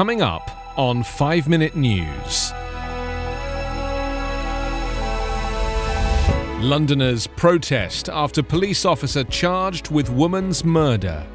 Coming up on 5 Minute News. Londoners protest after police officer charged with woman's murder.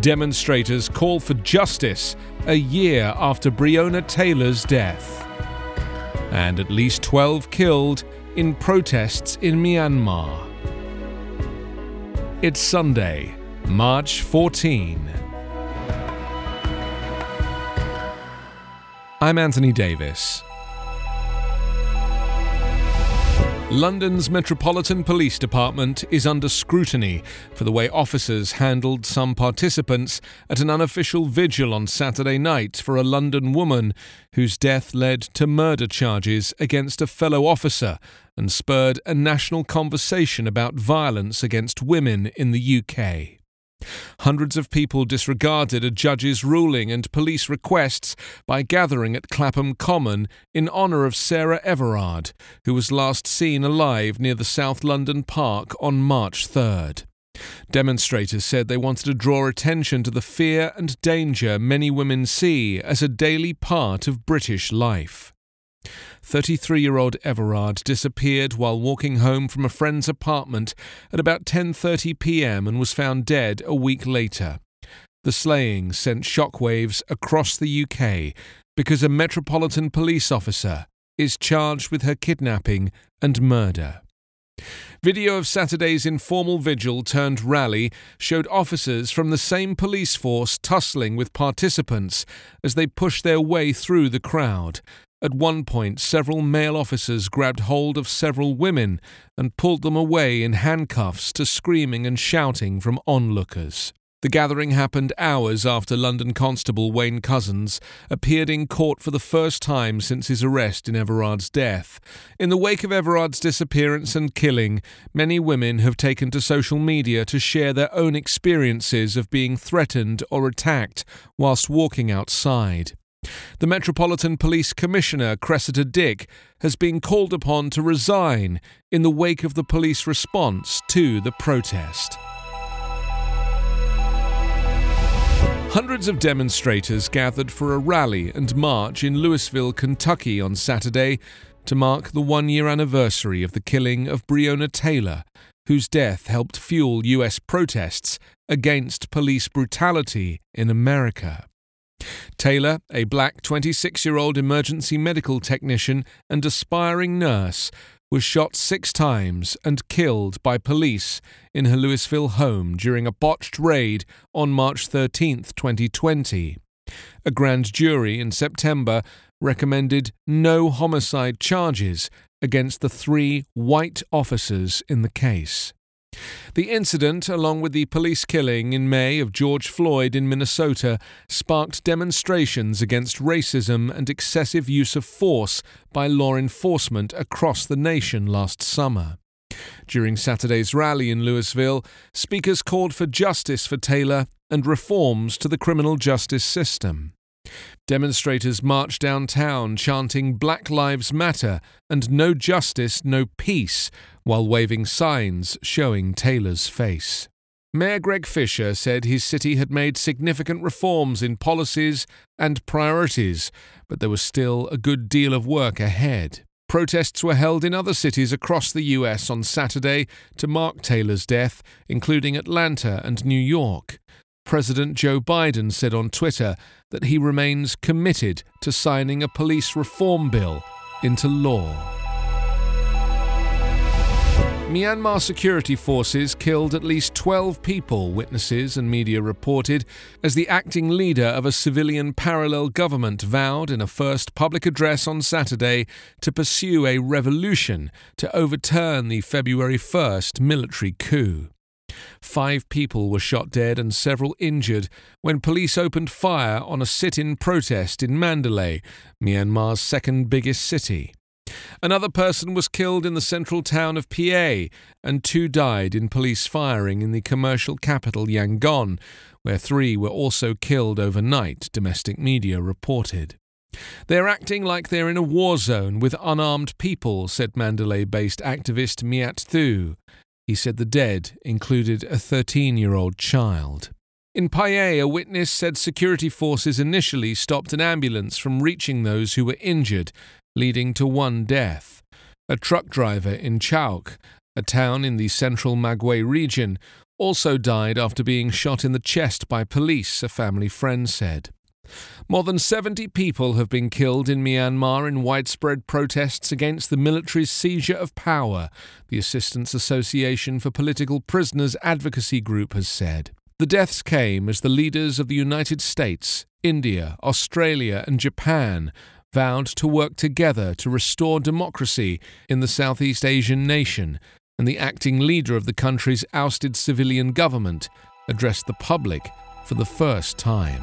Demonstrators call for justice a year after Breonna Taylor's death. And at least 12 killed in protests in Myanmar. It's Sunday, March 14. I'm Anthony Davis. London's Metropolitan Police Department is under scrutiny for the way officers handled some participants at an unofficial vigil on Saturday night for a London woman whose death led to murder charges against a fellow officer and spurred a national conversation about violence against women in the UK. Hundreds of people disregarded a judge's ruling and police requests by gathering at Clapham Common in honour of Sarah Everard, who was last seen alive near the South London Park on March 3rd. Demonstrators said they wanted to draw attention to the fear and danger many women see as a daily part of British life. 33 year old Everard disappeared while walking home from a friend's apartment at about 10.30 pm and was found dead a week later. The slaying sent shockwaves across the UK because a Metropolitan Police officer is charged with her kidnapping and murder. Video of Saturday's informal vigil turned rally showed officers from the same police force tussling with participants as they pushed their way through the crowd, at one point, several male officers grabbed hold of several women and pulled them away in handcuffs to screaming and shouting from onlookers. The gathering happened hours after London Constable Wayne Couzens appeared in court for the first time since his arrest in Everard's death. In the wake of Everard's disappearance and killing, many women have taken to social media to share their own experiences of being threatened or attacked whilst walking outside. The Metropolitan Police Commissioner, Cressida Dick, has been called upon to resign in the wake of the police response to the protest. Hundreds of demonstrators gathered for a rally and march in Louisville, Kentucky on Saturday to mark the one year anniversary of the killing of Breonna Taylor, whose death helped fuel U.S. protests against police brutality in America. Taylor, a black 26 year old emergency medical technician and aspiring nurse, was shot six times and killed by police in her Louisville home during a botched raid on March 13, 2020. A grand jury in September recommended no homicide charges against the three white officers in the case. The incident, along with the police killing in May of George Floyd in Minnesota, sparked demonstrations against racism and excessive use of force by law enforcement across the nation last summer. During Saturday's rally in Louisville, speakers called for justice for Taylor and reforms to the criminal justice system. Demonstrators marched downtown chanting Black Lives Matter and No Justice, No Peace, while waving signs showing Taylor's face. Mayor Greg Fisher said his city had made significant reforms in policies and priorities, but there was still a good deal of work ahead. Protests were held in other cities across the US on Saturday to mark Taylor's death, including Atlanta and New York. President Joe Biden said on Twitter that he remains committed to signing a police reform bill into law. Myanmar security forces killed at least 12 people, witnesses and media reported, as the acting leader of a civilian parallel government vowed in a first public address on Saturday to pursue a revolution to overturn the February 1st military coup. Five people were shot dead and several injured when police opened fire on a sit in protest in Mandalay, Myanmar's second biggest city. Another person was killed in the central town of Pyay, and two died in police firing in the commercial capital Yangon, where three were also killed overnight, domestic media reported. They're acting like they're in a war zone with unarmed people, said Mandalay based activist Myat Thu. He said the dead included a 13 year old child. In Pyay, a witness said security forces initially stopped an ambulance from reaching those who were injured, leading to one death. A truck driver in Chauk, a town in the central Magwe region, also died after being shot in the chest by police, a family friend said. More than 70 people have been killed in Myanmar in widespread protests against the military's seizure of power, the Assistance Association for Political Prisoners advocacy group has said. The deaths came as the leaders of the United States, India, Australia, and Japan vowed to work together to restore democracy in the Southeast Asian nation, and the acting leader of the country's ousted civilian government addressed the public for the first time.